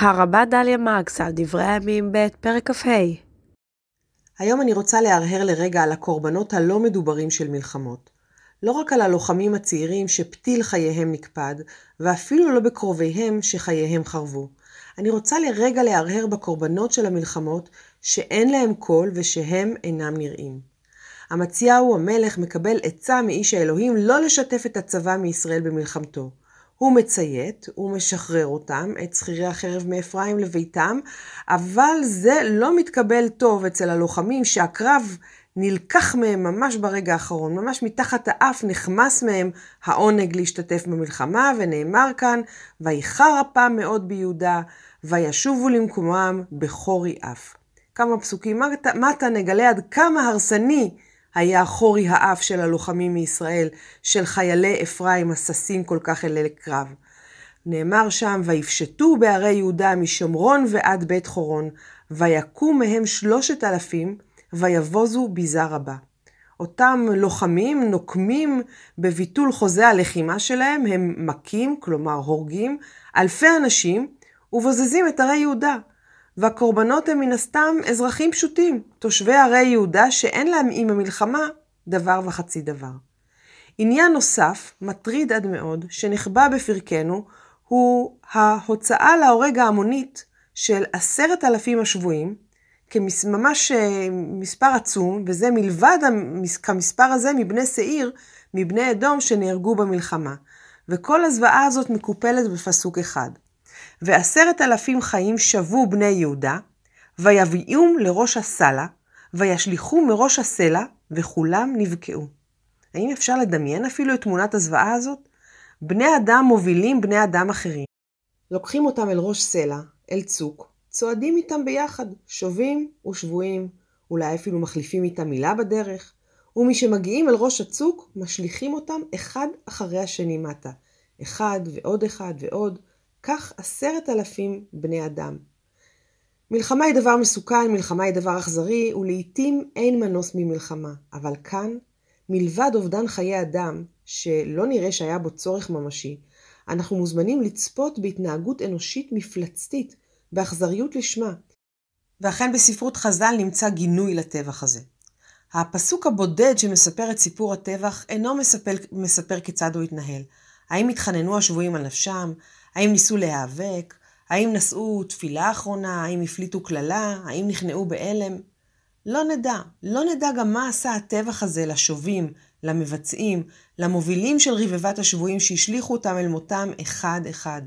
הרבה דליה מרקס על דברי הימים ב' פרק כ"ה היום אני רוצה להרהר לרגע על הקורבנות הלא מדוברים של מלחמות. לא רק על הלוחמים הצעירים שפתיל חייהם נקפד, ואפילו לא בקרוביהם שחייהם חרבו. אני רוצה לרגע להרהר בקורבנות של המלחמות שאין להם קול ושהם אינם נראים. אמציהו המלך מקבל עצה מאיש האלוהים לא לשתף את הצבא מישראל במלחמתו. הוא מציית, הוא משחרר אותם, את שכירי החרב מאפרים לביתם, אבל זה לא מתקבל טוב אצל הלוחמים שהקרב נלקח מהם ממש ברגע האחרון, ממש מתחת האף נחמס מהם העונג להשתתף במלחמה, ונאמר כאן, ויחר אפם מאוד ביהודה, וישובו למקומם בחורי אף. כמה פסוקים מטה נגלה עד כמה הרסני היה חורי האף של הלוחמים מישראל, של חיילי אפרים הששים כל כך אלי לקרב. נאמר שם, ויפשטו בערי יהודה משומרון ועד בית חורון, ויקום מהם שלושת אלפים, ויבוזו ביזה רבה. אותם לוחמים נוקמים בביטול חוזה הלחימה שלהם, הם מכים, כלומר הורגים, אלפי אנשים, ובוזזים את ערי יהודה. והקורבנות הם מן הסתם אזרחים פשוטים, תושבי ערי יהודה שאין להם עם המלחמה דבר וחצי דבר. עניין נוסף, מטריד עד מאוד, שנחבא בפרקנו, הוא ההוצאה להורג ההמונית של עשרת אלפים השבויים, כממש אה, מספר עצום, וזה מלבד כמספר הזה מבני שעיר, מבני אדום שנהרגו במלחמה. וכל הזוועה הזאת מקופלת בפסוק אחד. ועשרת אלפים חיים שבו בני יהודה, ויביאום לראש הסלע, וישליכו מראש הסלע, וכולם נבקעו. האם אפשר לדמיין אפילו את תמונת הזוועה הזאת? בני אדם מובילים בני אדם אחרים. לוקחים אותם אל ראש סלע, אל צוק, צועדים איתם ביחד, שובים ושבויים, אולי אפילו מחליפים איתם מילה בדרך, ומשמגיעים אל ראש הצוק, משליכים אותם אחד אחרי השני מטה. אחד ועוד אחד ועוד, כך עשרת אלפים בני אדם. מלחמה היא דבר מסוכן, מלחמה היא דבר אכזרי, ולעיתים אין מנוס ממלחמה. אבל כאן, מלבד אובדן חיי אדם, שלא נראה שהיה בו צורך ממשי, אנחנו מוזמנים לצפות בהתנהגות אנושית מפלצתית, באכזריות לשמה. ואכן בספרות חז"ל נמצא גינוי לטבח הזה. הפסוק הבודד שמספר את סיפור הטבח אינו מספר, מספר כיצד הוא התנהל. האם התחננו השבויים על נפשם? האם ניסו להיאבק? האם נשאו תפילה אחרונה? האם הפליטו קללה? האם נכנעו בהלם? לא נדע. לא נדע גם מה עשה הטבח הזה לשובים, למבצעים, למובילים של רבבת השבויים שהשליכו אותם אל מותם אחד-אחד.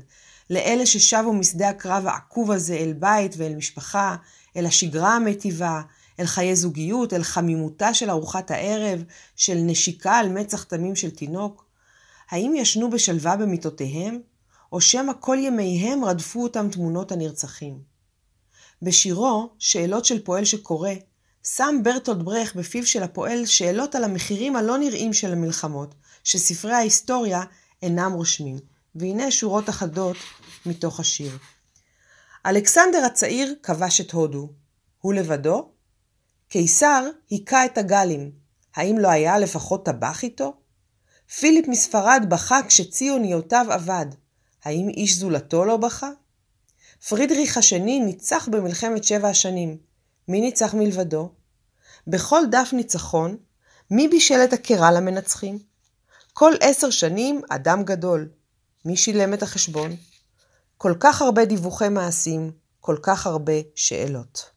לאלה ששבו משדה הקרב העקוב הזה אל בית ואל משפחה, אל השגרה המטיבה, אל חיי זוגיות, אל חמימותה של ארוחת הערב, של נשיקה על מצח תמים של תינוק. האם ישנו בשלווה במיטותיהם? או שמא כל ימיהם רדפו אותם תמונות הנרצחים. בשירו, שאלות של פועל שקורא, שם ברטולד ברך בפיו של הפועל שאלות על המחירים הלא נראים של המלחמות, שספרי ההיסטוריה אינם רושמים, והנה שורות אחדות מתוך השיר. אלכסנדר הצעיר כבש את הודו. הוא לבדו? קיסר היכה את הגלים. האם לא היה לפחות טבח איתו? פיליפ מספרד בכה כשציוניותיו אבד. האם איש זולתו לא בכה? פרידריך השני ניצח במלחמת שבע השנים. מי ניצח מלבדו? בכל דף ניצחון, מי בישל את הקרה למנצחים? כל עשר שנים אדם גדול. מי שילם את החשבון? כל כך הרבה דיווחי מעשים, כל כך הרבה שאלות.